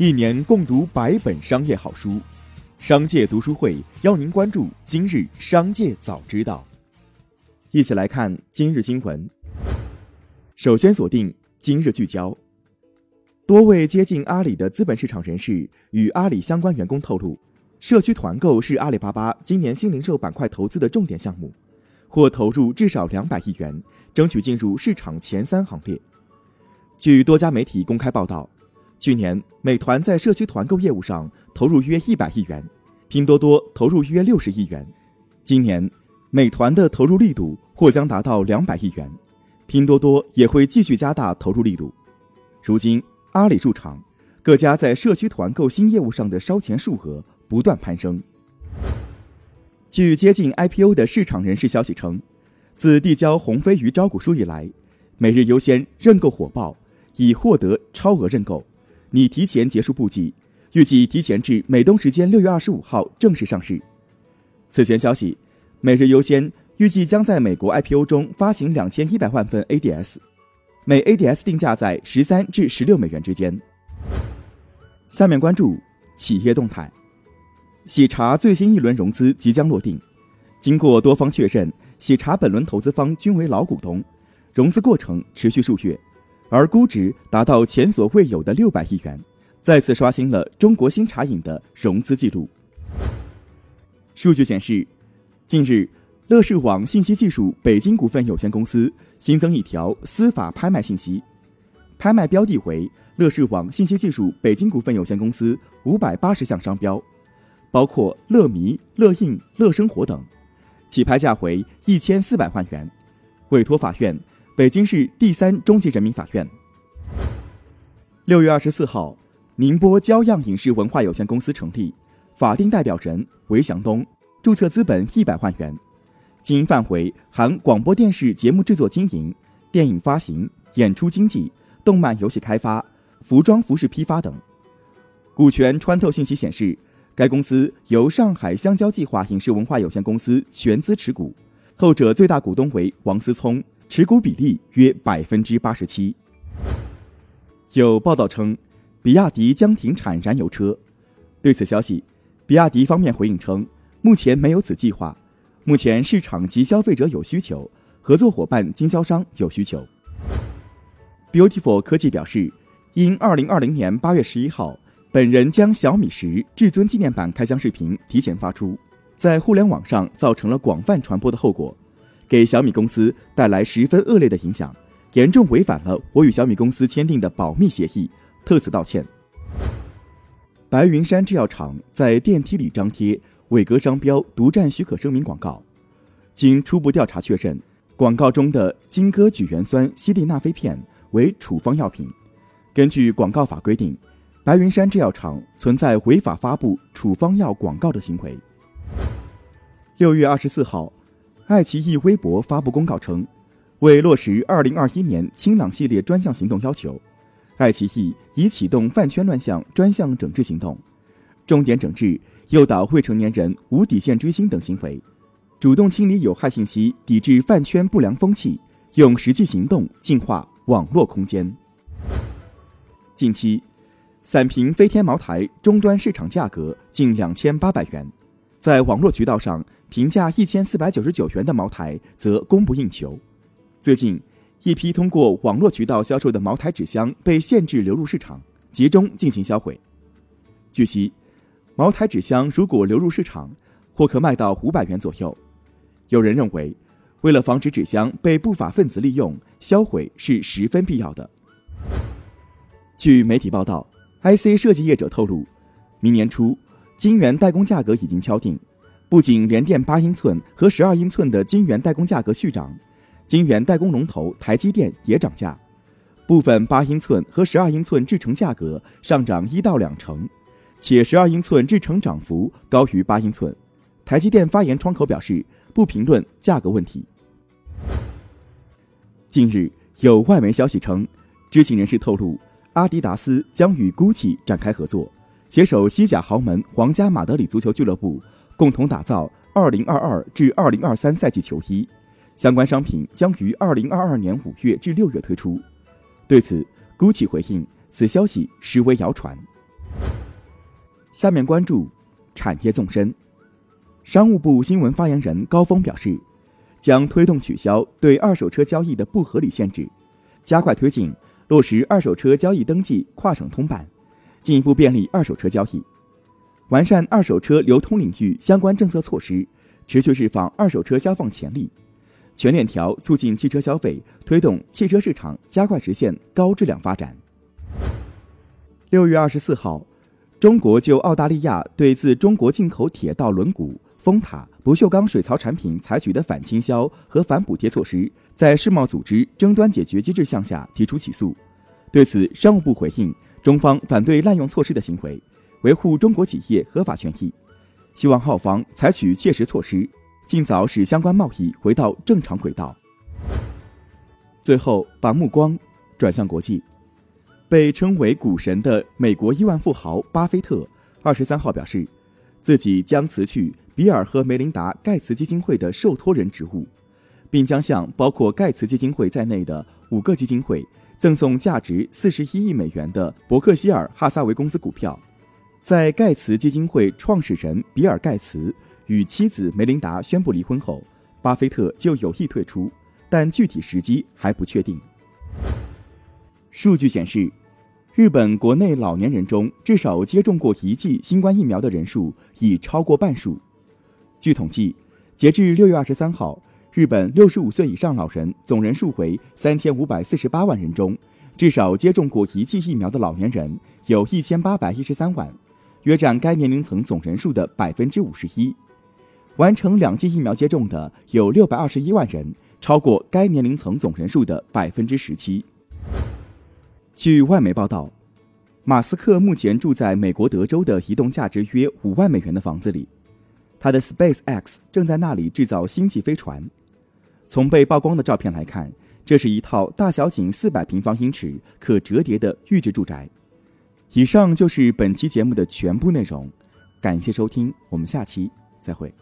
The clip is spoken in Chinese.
一年共读百本商业好书，商界读书会邀您关注今日商界早知道。一起来看今日新闻。首先锁定今日聚焦。多位接近阿里的资本市场人士与阿里相关员工透露，社区团购是阿里巴巴今年新零售板块投资的重点项目，或投入至少两百亿元，争取进入市场前三行列。据多家媒体公开报道。去年，美团在社区团购业务上投入约一百亿元，拼多多投入约六十亿元。今年，美团的投入力度或将达到两百亿元，拼多多也会继续加大投入力度。如今，阿里入场，各家在社区团购新业务上的烧钱数额不断攀升。据接近 IPO 的市场人士消息称，自递交红飞鱼招股书以来，每日优先认购火爆，已获得超额认购。拟提前结束布局，预计提前至美东时间六月二十五号正式上市。此前消息，每日优先预计将在美国 IPO 中发行两千一百万份 ADS，每 ADS 定价在十三至十六美元之间。下面关注企业动态，喜茶最新一轮融资即将落定，经过多方确认，喜茶本轮投资方均为老股东，融资过程持续数月。而估值达到前所未有的六百亿元，再次刷新了中国新茶饮的融资记录。数据显示，近日，乐视网信息技术北京股份有限公司新增一条司法拍卖信息，拍卖标的为乐视网信息技术北京股份有限公司五百八十项商标，包括乐迷、乐印、乐生活等，起拍价为一千四百万元，委托法院。北京市第三中级人民法院。六月二十四号，宁波骄样影视文化有限公司成立，法定代表人韦祥东，注册资本一百万元，经营范围含广播电视节目制作经营、电影发行、演出经纪、动漫游戏开发、服装服饰批发等。股权穿透信息显示，该公司由上海香蕉计划影视文化有限公司全资持股，后者最大股东为王思聪。持股比例约百分之八十七。有报道称，比亚迪将停产燃油车。对此消息，比亚迪方面回应称，目前没有此计划。目前市场及消费者有需求，合作伙伴经销商有需求。Beautiful 科技表示，因二零二零年八月十一号，本人将小米十至尊纪念版开箱视频提前发出，在互联网上造成了广泛传播的后果。给小米公司带来十分恶劣的影响，严重违反了我与小米公司签订的保密协议，特此道歉。白云山制药厂在电梯里张贴伟哥商标独占许可声明广告，经初步调查确认，广告中的金戈举元酸西地那非片为处方药品。根据广告法规定，白云山制药厂存在违法发布处方药广告的行为。六月二十四号。爱奇艺微博发布公告称，为落实2021年清朗系列专项行动要求，爱奇艺已启动饭圈乱象专项整治行动，重点整治诱导未成年人无底线追星等行为，主动清理有害信息，抵制饭圈不良风气，用实际行动净化网络空间。近期，散瓶飞天茅台终端市场价格近两千八百元，在网络渠道上。评价一千四百九十九元的茅台则供不应求。最近，一批通过网络渠道销售的茅台纸箱被限制流入市场，集中进行销毁。据悉，茅台纸箱如果流入市场，或可卖到五百元左右。有人认为，为了防止纸箱被不法分子利用，销毁是十分必要的。据媒体报道，IC 设计业者透露，明年初，晶圆代工价格已经敲定。不仅联电八英寸和十二英寸的晶圆代工价格续涨，晶圆代工龙头台积电也涨价，部分八英寸和十二英寸制程价格上涨一到两成，且十二英寸制程涨幅高于八英寸。台积电发言窗口表示不评论价格问题。近日有外媒消息称，知情人士透露，阿迪达斯将与 GUCCI 展开合作，携手西甲豪门皇家马德里足球俱乐部。共同打造2022至2023赛季球衣，相关商品将于2022年5月至6月推出。对此，GUCCI 回应此消息实为谣传。下面关注产业纵深。商务部新闻发言人高峰表示，将推动取消对二手车交易的不合理限制，加快推进落实二手车交易登记跨省通办，进一步便利二手车交易，完善二手车流通领域相关政策措施，持续释放二手车消放潜力，全链条促进汽车消费，推动汽车市场加快实现高质量发展。六月二十四号，中国就澳大利亚对自中国进口铁道轮毂。风塔、不锈钢水槽产品采取的反倾销和反补贴措施，在世贸组织争端解决机制项下提出起诉。对此，商务部回应，中方反对滥用措施的行为，维护中国企业合法权益，希望澳方采取切实措施，尽早使相关贸易回到正常轨道。最后，把目光转向国际，被称为股神的美国亿万富豪巴菲特，二十三号表示，自己将辞去。比尔和梅琳达·盖茨基金会的受托人职务，并将向包括盖茨基金会在内的五个基金会赠送价值四十一亿美元的伯克希尔·哈撒韦公司股票。在盖茨基金会创始人比尔·盖茨与妻子梅琳达宣布离婚后，巴菲特就有意退出，但具体时机还不确定。数据显示。日本国内老年人中至少接种过一剂新冠疫苗的人数已超过半数。据统计，截至六月二十三号，日本六十五岁以上老人总人数为三千五百四十八万人中，至少接种过一剂疫苗的老年人有一千八百一十三万，约占该年龄层总人数的百分之五十一。完成两剂疫苗接种的有六百二十一万人，超过该年龄层总人数的百分之十七。据外媒报道，马斯克目前住在美国德州的一栋价值约五万美元的房子里。他的 SpaceX 正在那里制造星际飞船。从被曝光的照片来看，这是一套大小仅四百平方英尺、可折叠的预制住宅。以上就是本期节目的全部内容，感谢收听，我们下期再会。